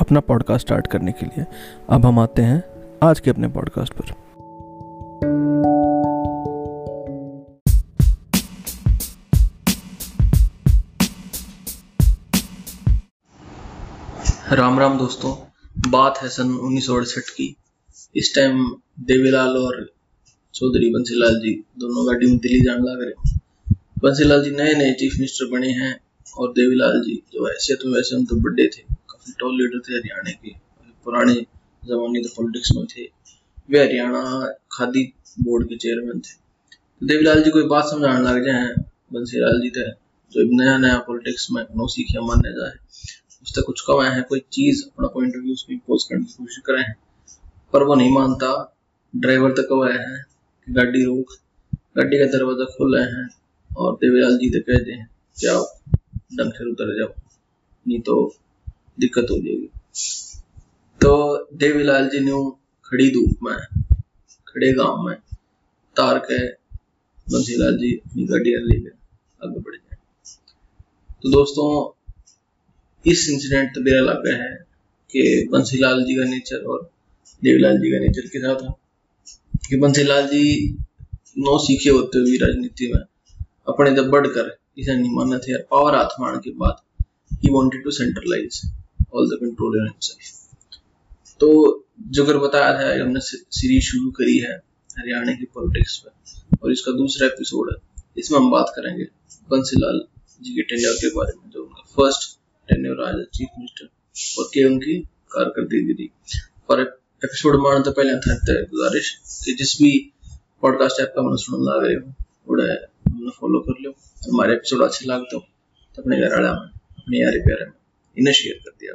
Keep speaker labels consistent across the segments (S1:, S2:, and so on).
S1: अपना podcast start करने के लिए। अब हम आते हैं आज के अपने पॉडकास्ट पर।
S2: राम राम दोस्तों, बात है सन उन्नीस सौ अड़सठ की। इस टाइम देवीलाल और चौधरी बंसीलाल जी, दोनों गाड़ी में दिल्ली जाने लग रहे बंसीलाल जी नए नए चीफ मिनिस्टर बने हैं और देवीलाल जी जो हैसियत में वैसे हम तो बड़े थे। टॉल लीडर थे हरियाणा के। पुराने जमाने के पॉलिटिक्स में थे। वे हरियाणा खादी बोर्ड के चेयरमैन थे। तो देवीलाल जी कोई बात समझाने लग जाए, बंसीलाल जी थे जो नया नया पॉलिटिक्स में नो सीखिया मानने जाए। उससे कुछ कमाए हैं, कोई चीज़ अपना पॉइंट ऑफ़ व्यू उसमें इम्पोज करने की कोशिश करें। हैं पर वो नहीं मानता। ड्राइवर तक कमाए हैं कि गाड़ी रोक। गाड़ी का दरवाज़ा खोल रहे हैं और देवीलाल जी तो कहते हैं जाओ ढंग से उतर जाओ। नहीं तो दिक्कत हो जाएगी। तो देवीलाल जी ने खड़ी धूप में खड़े गाँव में तार के बंसीलाल जी अपनी गाड़ी लेकर आगे बढ़ जाए। तो दोस्तों, इस इंसिडेंट तो मेरा लगा है कि बंसीलाल जी का नेचर और देवीलाल जी का नेचर कैसा था? कि बंसीलाल जी नौ सीखे होते हुए राजनीति में, अपने जब बढ़कर, इसे नहीं मानना थे पावर हाथ मारने के बाद ही wanted to centralise all the control in himself तो जो अगर बताया था हमने सीरीज़ शुरू करी है हरियाणा की पॉलिटिक्स पे और इसका दूसरा एपिसोड है। इसमें हम बात करेंगे बंसीलाल जी के टेन्योर के बारे में, जो उनका फ़र्स्ट टेन्योर आज चीफ मिनिस्टर और के उनकी कारकर्दगी थी। और एपिसोड मारने तो पहले था गुजारिश कि जिस भी पॉडकास्ट ऐप का मन सुन लग रहे हो थोड़ा हमने फॉलो कर लो हमारे एपिसोड अच्छे लगते हो तो अपने घर वाला में अपने यारे प्यारे में। इन्हें शेयर कर दिया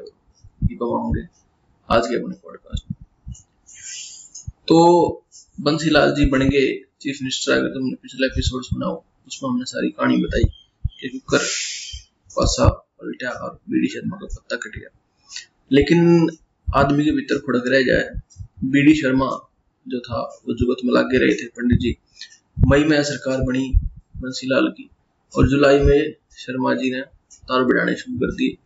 S2: ये होंगे। आज के अपने पॉडकास्ट में। तो बंसीलाल जी बन गए चीफ मिनिस्टर अगर तुमने पिछला एपिसोड सुना हो, उसमें हमने सारी कहानी बताई कि कुकर, पासा, पलटा और बीडी शर्मा का पत्ता कट गया। लेकिन आदमी के भीतर खुड़क रह जाए, बीडी शर्मा जो था, वो जुगत में लागे रहे थे पंडित जी। मई में सरकार बनी बंसीलाल की, और जुलाई में शर्मा जी ने तार बढ़ाने शुरू कर दिए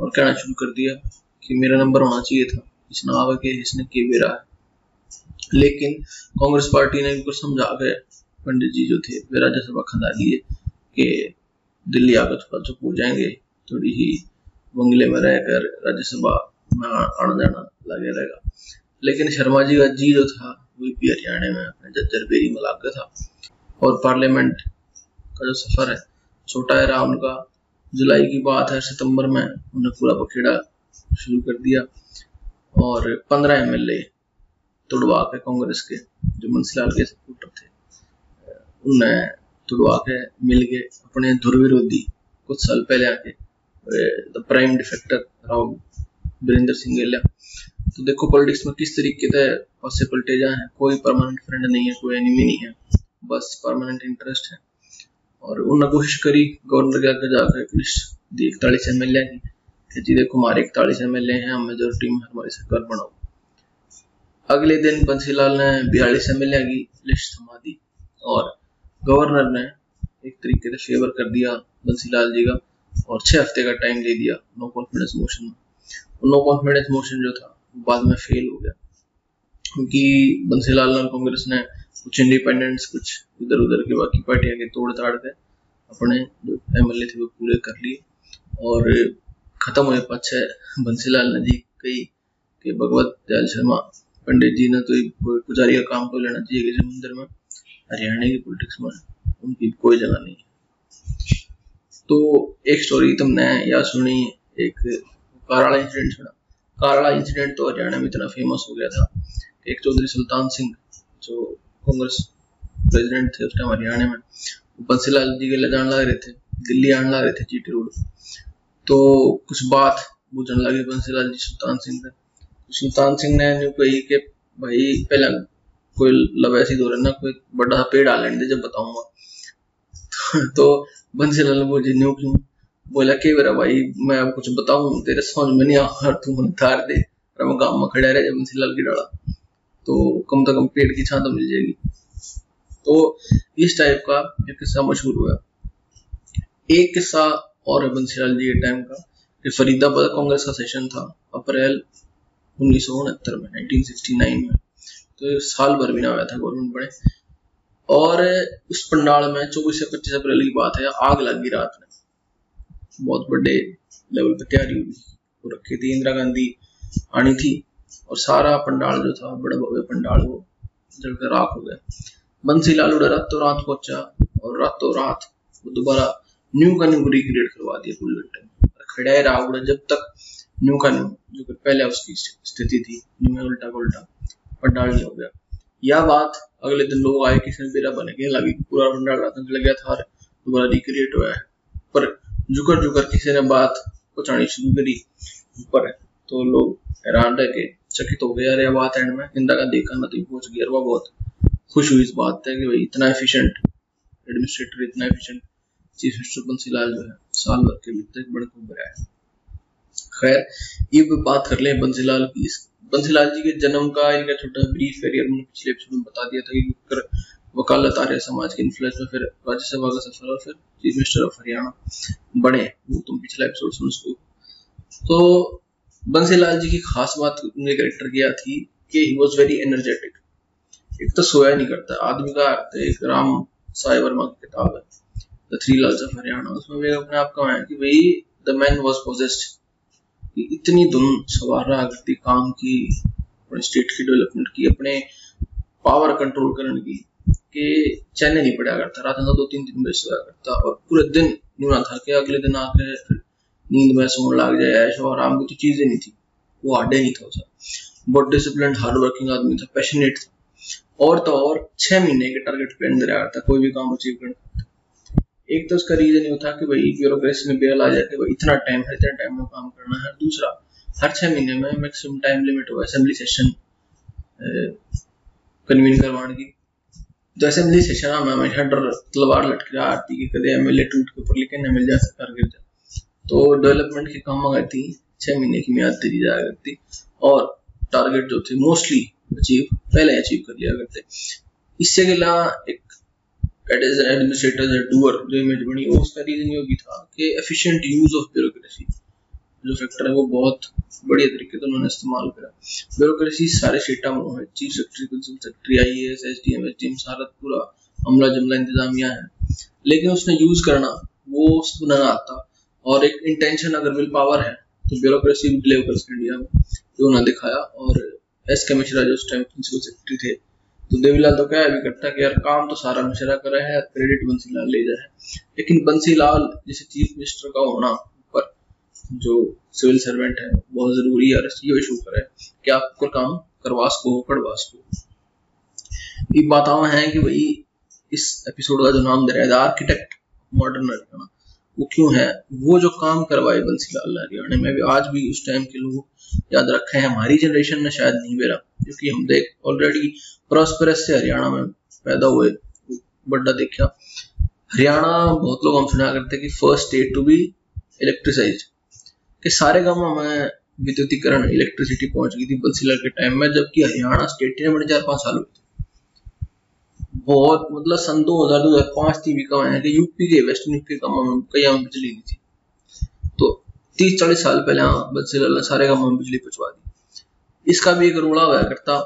S2: और कहना शुरू कर दिया कि मेरा नंबर होना चाहिए था। इस नाव के, इसने के बेरा। है लेकिन कांग्रेस पार्टी ने उनको समझा गए पंडित जी जो थे, वे राज्यसभा खंदा दिए कि दिल्ली आकर चुप चुप हो जाएँगे। थोड़ी ही बंगले में रहकर राज्यसभा में आना जाना लगे रहेगा। लेकिन शर्मा जी का जी जो था, वो भी हरियाणा में, अपने जज्जर बेरी में लाग था। और पार्लियामेंट का जो सफ़र है, छोटा है रहा उनका जुलाई की बात है, सितंबर में उन्हें पूरा बखेड़ा शुरू कर दिया और पंद्रह एम एल ए तुड़वा के कांग्रेस के, जो मनसीलाल के सपोर्टर थे उन्हें तुड़वा के मिल गए अपने धुर विरोधी कुछ साल पहले आके the prime defector Rao Virendra Singh गेलिया तो देखो पॉलिटिक्स में किस तरीके से पासे पलटे जाए कोई परमानेंट फ्रेंड नहीं है, कोई एनिमी नहीं है, बस परमानेंट इंटरेस्ट है। और उन्होंने कोशिश करी, गवर्नर के आगे जाकर लिस्ट दी इकतालीस एम एल ए की कि जी देखो, हमारे इकतालीस एम एल ए हैं, हम मेजोरिटी में हमारी सरकार बनाओ। अगले दिन बंसीलाल ने बयालीस एम एल ए की लिस्ट थमा दी और गवर्नर ने एक तरीके से फेवर कर दिया बंसीलाल जी का और छह हफ़्ते का टाइम दे दिया नो कॉन्फिडेंस मोशन में। नो कॉन्फिडेंस मोशन जो था, बाद में फेल हो गया। क्योंकि बंसीलाल लाल कांग्रेस ने कुछ इंडिपेंडेंट्स कुछ इधर उधर के बाकी पार्टियाँ के तोड़ ताड़ के अपने जो एम थे वो पूरे कर लिए। और खत्म हुए पाछे बंसीलाल ने जी कही कि भगवत दयाल शर्मा, पंडित जी ने तो पुजारी का काम को लेना चाहिए किसी मंदिर में। हरियाणा की पॉलिटिक्स में उनकी कोई जगह नहीं तो एक स्टोरी तुमने या सुनी, एक काराला इंसिडेंट सुना। काराला इंसिडेंट तो हरियाणा में इतना फ़ेमस हो गया था एक चौधरी सुल्तान सिंह, जो कांग्रेस प्रेसिडेंट थे उस टाइम हरियाणा में। बंसीलाल जी के ले जाने लग रहे थे, दिल्ली आने लग रहे थे जीटी रोड तो कुछ बात बुझने लगे बंसीलाल जी सुल्तान सिंह से। सुल्तान सिंह ने न्यू कही कि भाई, पहले कोई लब ऐसी दो ना, कोई बड़ा पेड़ आ लेने दे जब बताऊँगा। तो बंसीलाल बोले, न्यू क्यों? बोला, के मेरा भाई, मैं अब कुछ बताऊँ, तेरे समझ में नहीं आ तू मन थार दे मैं गाँव में खड़ा रहे जब बंसीलाल की डाला। तो कम से कम पेड़ की छां तो मिल जाएगी। तो इस टाइप का एक किस्सा मशहूर हुआ। एक किस्सा और है बंसीलाल जी के टाइम का, कि फरीदाबाद कांग्रेस का सेशन था, अप्रैल उन्नीस में 1969 में। तो साल भर भी ना आया था गवर्नमेंट बने। और उस पंडाल में चौबीस से पच्चीस अप्रैल की बात है, आग लग गई रात में। बहुत बड़े लेवल पर तैयारी हो रखी थी, इंदिरा गांधी आनी थी। और सारा पंडाल जो था, बड़ा भव्य पंडाल वो जलकर राख हो गया बंसी लाल उड़ा रातों रात पहुँचा और रातों रात वो दोबारा न्यू का न्यू रिक्रिएट करवा दिया पूरे घंटे खड़ा रहा उड़ा जब तक न्यू का न्यू, जो कि पहले उसकी स्थिति थी, न्यू में उल्टा का उल्टा पंडाल हो गया। यह बात अगले दिन लोग आए, किसी ने बेरा बने गए लगी पूरा पंडाल रात में गया था, दोबारा रिक्रिएट हुआ है। पर जुकर जुकर किसी ने बात पहुंचानी शुरू करी। ऊपर तो लोग हैरान रह के चकित हो गए अरे बात एंड में इंदिरा गांधी का नती पहुँच गया वो बहुत खुश हुई इस बात है कि भाई इतना एफिशिएंट एडमिनिस्ट्रेटर इतना एफिशिएंट चीफ मिनिस्टर बंसीलाल जो है, साल भर के बीते बड़े खूब है। खैर, ये बात कर ले बंसीलाल की। बंसीलाल जी के जन्म का इनका छोटा ब्रीफ करियर मैंने पिछले एपिसोड में बता दिया था कि वकालत आर्य समाज के इन्फ्लुएंस में, फिर राज्यसभा का सफ़र और फिर चीफ मिनिस्टर ऑफ़ हरियाणा बने। वो तुम पिछला एपिसोड सुन उसको तो बंसीलाल जी की खास बात उनके कैरेक्टर की थी कि ही वाज वेरी एनर्जेटिक एक तो सोया नहीं करता, आदमी का एक राम साई वर्मा की किताब है the three Lals of Haryana उसमें भी अपने आप का है कि भाई द मैन वाज पोजेस्ड इतनी धुन, सवार करती काम की, अपने स्टेट की डेवलपमेंट की, अपने पावर कंट्रोल करने की, कि चैन नहीं पड़ा करता, रात दो तीन दिन में सोया करता, और पूरे दिन न्यूना था कि अगले दिन आके नींद में सोन लग जाए, ऐश और आराम की तो चीज़ें नहीं थी। वो हार्डे नहीं था उसका बहुत डिसिप्लिन हार्ड वर्किंग आदमी था पैशनेट था। और तो और छह महीने के टारगेट पे अंदर आया था, कोई भी काम अचीव करना एक तो उसका रीजन ये था कि भाई ब्यूरोक्रेसी में बेल आ जाए कि भाई, इतना टाइम है, इतना टाइम में काम करना है। दूसरा, हर छह महीने में मैक्सिमम टाइम लिमिट हो असेंबली सेशन कन्वीन करवाने की। तो असेंबली सेशन में हमेशा डर, तलवार लटक रहा आती कि कदे एमएलए टूट के ऊपर लेकिन एमएलए जा सरकार गिर जाए तो डेवलपमेंट के काम आती छह महीने की म्याद दी जाया करती और टारगेट जो थे मोस्टली अचीव पहले अचीव कर लिया करते। इससे अगला एक एडमिनिस्ट्रेटर डूअर जो इमेज बनी उसका रीजन ये भी था कि एफिशिएंट यूज़ ऑफ़ ब्यूरोक्रेसी जो फैक्टर है वो बहुत बढ़िया तरीके से तो उन्होंने इस्तेमाल करा। ब्यूरोक्रेसी सारे शेटा में है chief secretary principal secretary I S S D M S D M सारा पूरा अमला जमला इंतजामिया है। लेकिन उसने यूज़ करना, वो उसको बनाना आता। और एक इंटेंशन अगर विल पावर है तो ब्यूरोक्रेसी भी डिलीवर कर सकते इंडिया में, जो उन्होंने दिखाया। और एस के मिश्रा जो उस टाइम प्रिंसिपल सेक्रेटरी थे तो देवीलाल तो क्या भी करता कि यार, काम तो सारा मिश्रा कर रहा है क्रेडिट बंसीलाल ले जाए लेकिन बंसीलाल जैसे चीफ मिनिस्टर का होना जो सिविल सर्वेंट है, बहुत ज़रूरी है। ये इशू करे कि आप कोई काम करवा सको पढ़वा सको ये बात है कि भाई, इस एपिसोड का जो नाम दे रहा है आर्किटेक्ट मॉडर्न हरियाणा वो क्यों है? वो जो काम करवाए बंसीलाल हरियाणा में भी आज भी उस टाइम के लोग याद रखे हैं। हमारी जनरेशन ने शायद नहीं मेरा क्योंकि हम देख ऑलरेडी प्रॉस्परस से हरियाणा में पैदा हुए, बड़ा देखा। हरियाणा बहुत लोग हम सुना करते कि first state to be electrified कि सारे गाँवों में विद्युतीकरण इलेक्ट्रिसिटी पहुँच गई थी बंसीलाल के टाइम में, जबकि हरियाणा स्टेट ने बड़े चार पाँच साल हुए बहुत मतलब सन दो हज़ार दो हज़ार पाँच थी भी कम है कि यूपी के वेस्टर्न यूपी के में कई में बिजली नहीं थी। तो तीस चालीस साल पहले हाँ ने सारे गाँवों में बिजली पहुंचवा दी। इसका भी एक रोड़ा हुआ करता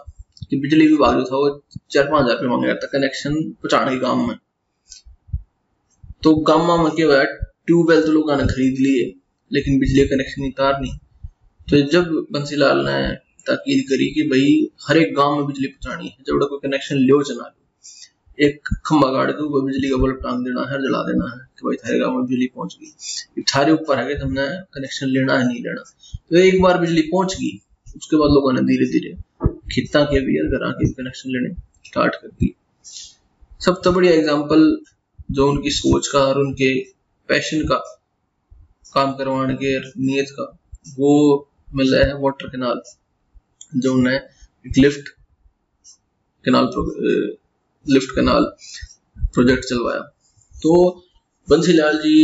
S2: कि बिजली विभाग जो था, वो चार पाँच हज़ार रुपये मांगा करता कनेक्शन पहुँचाने के गाँव में। तो गाँव में क्या हुआ ट्यूबवेल तो लोगों ने खरीद लिए, लेकिन बिजली कनेक्शन की तार नहीं। तो जब बंसीलाल ने ताकीद करी कि भाई, हर एक गाँव में बिजली पहुंचानी है, जब कोई कनेक्शन लो चला लो एक खंबा गाड़ के ऊपर बिजली का बल्ब टांग देना है, जला देना है कि भाई थारे गाँव में बिजली पहुँच गई। थारे ऊपर है कि तुमने कनेक्शन लेना है, नहीं लेना। तो एक बार बिजली पहुँच गई, उसके बाद लोगों ने धीरे धीरे खिता के भी घर आके कनेक्शन लेने स्टार्ट कर दी सबसे बढ़िया एग्ज़ाम्पल जो उनकी सोच का और उनके पैशन का, काम करवाने के नियत का, वो मिल रहा है वाटर कैनाल जो उन्हें एक lift canal lift canal project चलवाया। तो बंसी लाल जी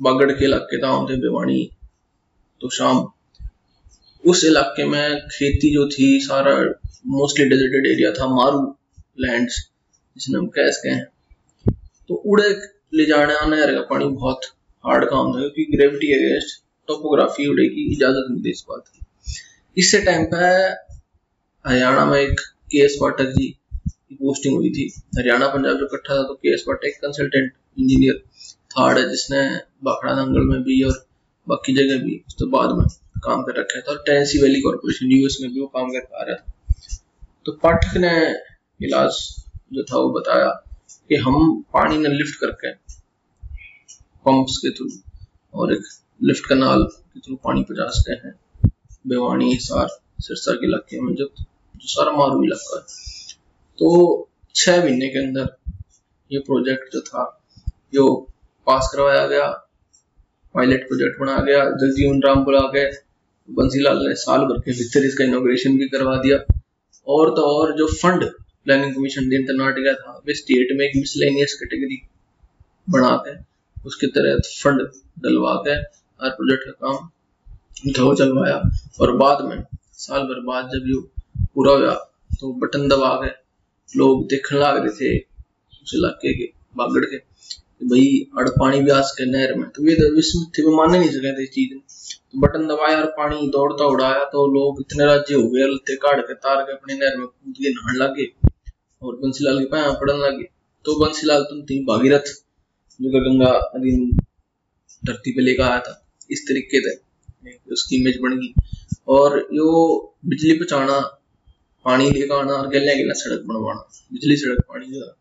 S2: बागड़ के इलाके थे भिवानी। तो शाम उस इलाके में खेती जो थी, सारा मोस्टली डेजर्टेड एरिया था, मारू लैंड्स जिसे हम कह सकते हैं तो उड़े ले जाने आने का पानी बहुत हार्ड काम था, क्योंकि ग्रेविटी अगेंस्ट टोपोग्राफी उड़े की इजाज़त नहीं दे इस बात की। इससे टाइम पे हरियाणा में एक के एस पाठक जी की पोस्टिंग हुई थी। हरियाणा पंजाब जो इकट्ठा था तो K S Pathak consultant engineer third है जिसने बाखड़ा नंगल में भी और बाकी जगह भी तो बाद में काम कर रखा था और टेनेसी वैली कॉर्पोरेशन यूएस में भी वो काम कर पा रहा था। तो पाठक ने इलाज जो था वो बताया कि हम पानी में लिफ्ट करके पंप्स के थ्रू और एक लिफ्ट कनाल के थ्रू पानी पहुँचा सकते हैं। बेवानी हिसार, सिरसा के इलाके में जो जो सारा मारू इलाका है। तो छह महीने के अंदर ये प्रोजेक्ट जो था, जो पास करवाया गया पायलट प्रोजेक्ट बनाया गया जगजीवन राम बुला के बंसीलाल ने साल भर के भीतर इसका इनोग्रेशन भी करवा दिया। और तो और जो फंड प्लानिंग कमीशन दिन गया था, वे स्टेट में एक मिसलेनियस कैटेगरी बना के उसके तहत फंड डलवा के हर प्रोजेक्ट का काम धो चलवाया। और बाद में, साल भर बाद जब ये पूरा हुआ तो बटन दबा के लोग देखने लग रहे थे उस इलाके के, बागड़ के। भाई अड़ पानी भी आ सके नहर में। तो ये विस्मित थे वो मान नहीं सके थे चीज़ तो बटन दबाया और पानी दौड़ता उड़ाया तो लोग इतने राज्य हो गए लते काट के, तार के अपने नहर में कूद के नहाने लगे और बंसीलाल के पाया पड़ने लगे। तो बंसीलाल तुम थी भागीरथ, जो गंगा नदी धरती पे लेकर आया था, इस तरीके से उसकी इमेज बन गई। और यो बिजली पहुंचाना पानी लेकर आना और गले गले सड़क बनवाना बिजली सड़क पानी जो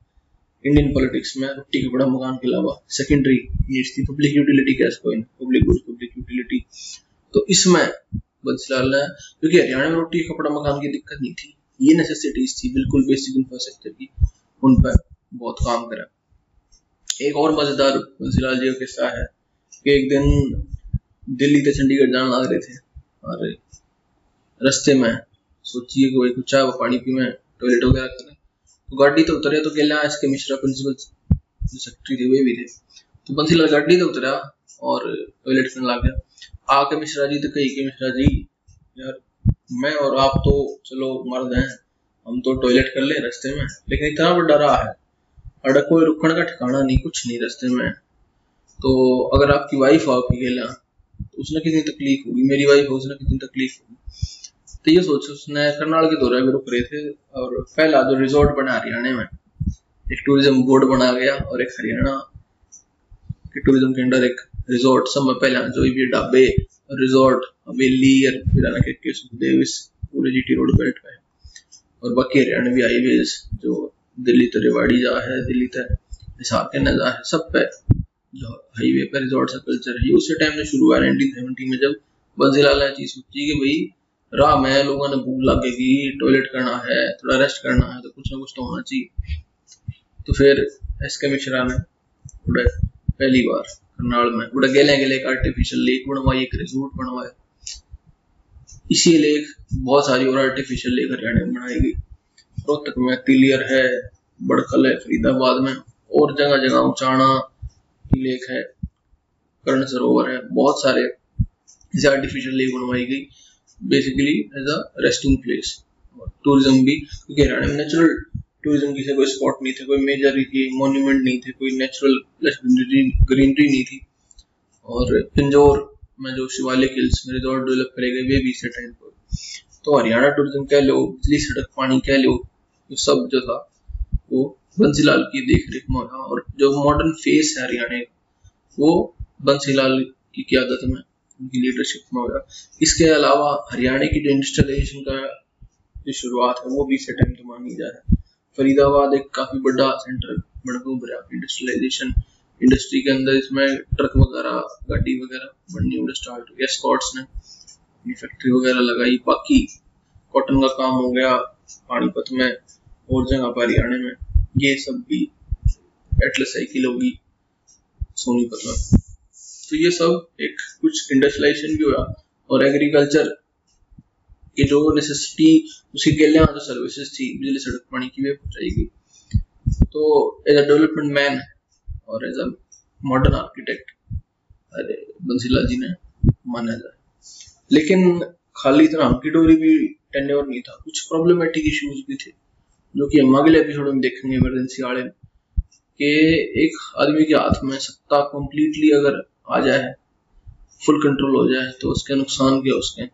S2: इंडियन पॉलिटिक्स में रोटी कपड़ा मकान के अलावा सेकेंडरी नीड्स थी पब्लिक यूटिलिटी कैसे कोई पब्लिक गुड्स पब्लिक यूटिलिटी तो इसमें बंसीलाल ने क्योंकि हरियाणा में रोटी कपड़ा मकान की दिक्कत नहीं थी. ये नेसेसिटीज थी, बिल्कुल बेसिक इंफ्रास्ट्रक्चर की, उन पर बहुत काम करा. एक और मज़ेदार बंसीलाल जी का किस्सा है कि एक दिन दिल्ली से चंडीगढ़ जाने लग रहे थे और रस्ते में सोचिए कि भाई कुछ चाय पानी पी में टॉयलेट वगैरह करें तो गाड़ी तो उतरे तो गया इसके मिश्रा प्रिंसिपल जो सेक्रेटरी थे वे भी थे। तो बंसीलाल गाड़ी तो उतरा और टॉयलेट करने लग गया। आके मिश्रा जी तो कही कि मिश्रा जी, यार, मैं और आप तो चलो मर्द हैं हम तो टॉयलेट कर ले रास्ते में, लेकिन इतना बड़ा रहा है। अड़ा कोई रुकने का ठिकाना नहीं, कुछ नहीं रास्ते में। तो अगर आपकी वाइफ आपकी गेला तो उसने कितनी तकलीफ़ होगी? मेरी वाइफ हो उसने कितनी तकलीफ़ होगी? तो ये सोचो उसने करनाल के दौरे में रुक रहे थे और पहला जो रिजॉर्ट बना हरियाणा में एक टूरिज़्म बोर्ड बना गया और एक हरियाणा के टूरिज़्म के अंडर एक रिजॉर्ट सब में पहला जो भी ढाबे रिजॉर्ट हवेली और फिर के, के सुखदेव इस पूरे जीटी रोड बेल्ट पे और बाकी हरियाणवी हाईवेज जो दिल्ली तो रेवाड़ी जा है दिल्ली तक हिसार के न जा है सब पे जो हाईवे पे रिजॉर्ट का कल्चर है। उसी टाइम से शुरू हुआ नाइनटीन में जब बंसीलाल ने चीज़ सोची कि भाई राह में लोगों ने भूख लगेगी टॉयलेट करना है, थोड़ा रेस्ट करना है तो कुछ ना कुछ तो होना चाहिए। तो फिर एस के मिश्रा ने उड़े पहली बार करनाल में, उड़े गेले गेले एक आर्टिफिशियल लेक बनवाई, एक रिजोर्ट बनवाया इसी लेक बहुत सारी और आर्टिफिशियल लेक हरियाणा में बनाई गई। रोहतक में तिलियर है बड़कल है, फरीदाबाद में, और जगह जगह उचाणा की लेक है, कर्ण सरोवर है, बहुत सारे ऐसे आर्टिफिशियल लेक बनवाई गई। Basically as a resting place और टूरिज़्म भी, क्योंकि हरियाणा में नेचुरल टूरिज़्म की से कोई स्पॉट नहीं थे, कोई मेजर थी मॉन्यूमेंट नहीं थे, कोई नेचुरल ग्रीनरी नहीं थी। और पिंजौर में जो शिवालिक हिल्स में रिजॉर्ट डेवलप करे गए, वे भी इसी टाइम पर। तो हरियाणा टूरिज़्म कह लो बिजली सड़क पानी कह लो, ये सब जो था, वो बंसीलाल की देख रेख में और जो मॉडर्न फेस है हरियाणा, वो बंसीलाल की क्यादत में उनकी लीडरशिप में हो रहा। इसके अलावा हरियाणा की जो इंडस्ट्रियलाइजेशन का जो शुरुआत है, वो भी इसे टाइम तो मानी जा रहा है। फरीदाबाद एक काफ़ी बड़ा सेंटर बनकर उभरा इंडस्ट्रियलाइजेशन इंडस्ट्री के अंदर इसमें ट्रक वगैरह, गाड़ी वगैरह बननी उड़े स्टार्ट हो गया स्कॉट्स ने अपनी फैक्ट्री वगैरह लगाई। बाकी कॉटन का काम हो गया पानीपत में और जगह पर हरियाणा में। ये सब भी एटलस साइकिल होगी सोनीपत में। तो ये सब एक कुछ इंडस्ट्रियलाइजेशन भी हुआ और एग्रीकल्चर कि जो नेसेसिटी उसकी गलियाँ जो सर्विसेज़ थी, बिजली, सड़क, पानी की वे पहुंचाई गई। तो एज अ डेवलपमेंट मैन और एज अ मॉडर्न आर्किटेक्ट अरे, बंसीलाल जी ने माना जाए। लेकिन खाली इतना हंकी डोरी भी टेन्योर नहीं था। कुछ प्रॉब्लमेटिक इश्यूज़ भी थे, जो कि हम अगले एपिसोड में देखेंगे इमरजेंसी वाले। कि एक आदमी के हाथ में सत्ता कंप्लीटली अगर आ जाए फुल कंट्रोल हो जाए तो उसके नुकसान क्या उसके?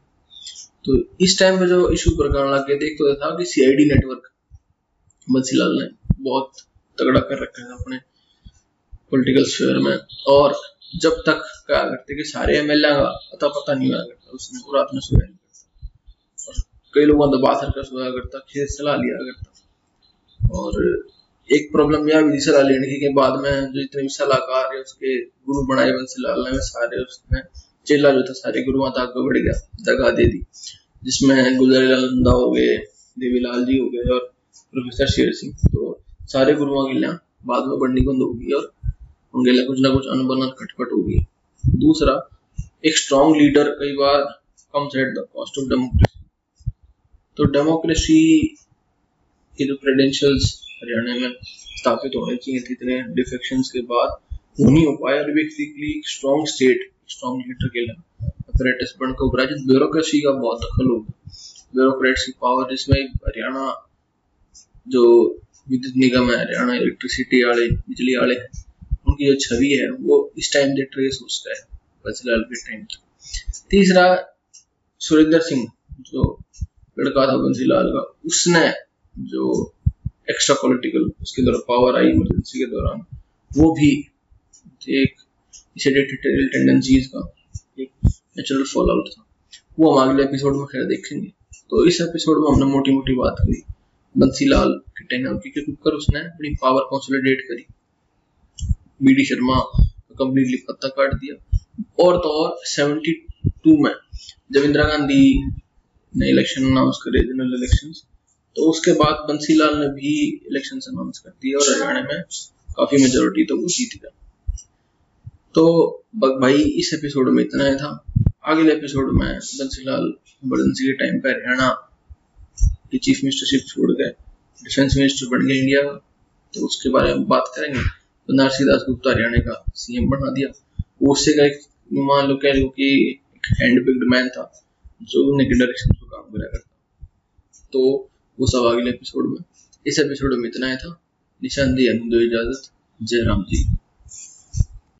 S2: तो इस टाइम पे जो इशू पर करने लग गए थे तो था कि सीआईडी नेटवर्क बंसीलाल ने बहुत तगड़ा कर रखा है अपने पॉलिटिकल स्फीयर में। और जब तक क्या करते कि सारे एमएलए का पता पता नहीं हुआ करता, उसने पूरा अपने सोया नहीं करता। और कई लोगों ने बात कर सोया करता खेत सलाह लिया करता। और एक प्रॉब्लम यह भी सलाह लेने की बाद में जो जितने भी सलाहकार है, उसके गुरु बनाए बंसीलाल ने सारे उसने चेला जो था, सारे गुरुओं तक आगे बढ़ गया जगह दे दी। जिसमें गुजर नंदा हो गए, देवीलाल जी हो गए और प्रोफेसर शेर सिंह। तो सारे गुरुओं के लिए बाद में बढ़नी बंद होगी और उनके लिए कुछ ना कुछ अनबन खटपट होगी। दूसरा, एक स्ट्रॉन्ग लीडर कई बार comes at the cost of democracy तो डेमोक्रेसी के जो क्रेडेंशियल्स हरियाणा में स्थापित होने चाहिए थे इतने डिफेक्शंस के बाद नहीं हो पाया और basically strong state strong leader के लिए अपरेटिस बन को जिस ब्यूरोक्रेसी का बहुत दखल होगा। ब्यूरोक्रेट्स की पावर जिसमें हरियाणा जो विद्युत निगम है, हरियाणा इलेक्ट्रिसिटी वाले, बिजली वाले, उनकी जो छवि है, वो इस टाइम से ट्रेस हो सकता है बंसीलाल के टाइम तक तीसरा, सुरेंद्र सिंह, जो लड़का था बंसीलाल का, उसने जो एक्स्ट्रा पॉलिटिकल उसके द्वारा पावर आई इमरजेंसी के दौरान, वो भी एक हेरिडिटरी टेंडेंसीज का एक नेचुरल फॉल आउट था। वो हम अगले एपिसोड में खैर देखेंगे। तो इस एपिसोड में हमने मोटी मोटी बात करी बंसीलाल के टेन्योर की, क्योंकि उसने अपनी पावर कंसोलिडेट करी। बी डी शर्मा कंप्लीटली पत्ता काट दिया। और तो और सेवेंटी टू में जब इंदिरा गांधी ने इलेक्शन अनाउंस करे जनरल इलेक्शन तो उसके बाद बंसीलाल ने भी इलेक्शन अनाउंस कर दिया और हरियाणा में काफ़ी मेजोरिटी तो वो जीत गया। तो भाई, इस एपिसोड में इतना ही था। अगले एपिसोड में बंसीलाल इमरजेंसी के टाइम पर हरियाणा की चीफ मिनिस्टरशिप छोड़ गए। डिफेंस मिनिस्टर बन गया इंडिया का। तो उसके बारे में बात करेंगे। तो नरसी दास गुप्ता हरियाणा का सीएम बना दिया। उससे का एक मान लो कह लो कि एक हैंड पिक्ड मैन था, जो उनके डायरेक्शन पर काम करा करता। तो वो सब अगले एपिसोड में। इस एपिसोड में इतना ही था। निशान दी इजाज़त। जय राम जी।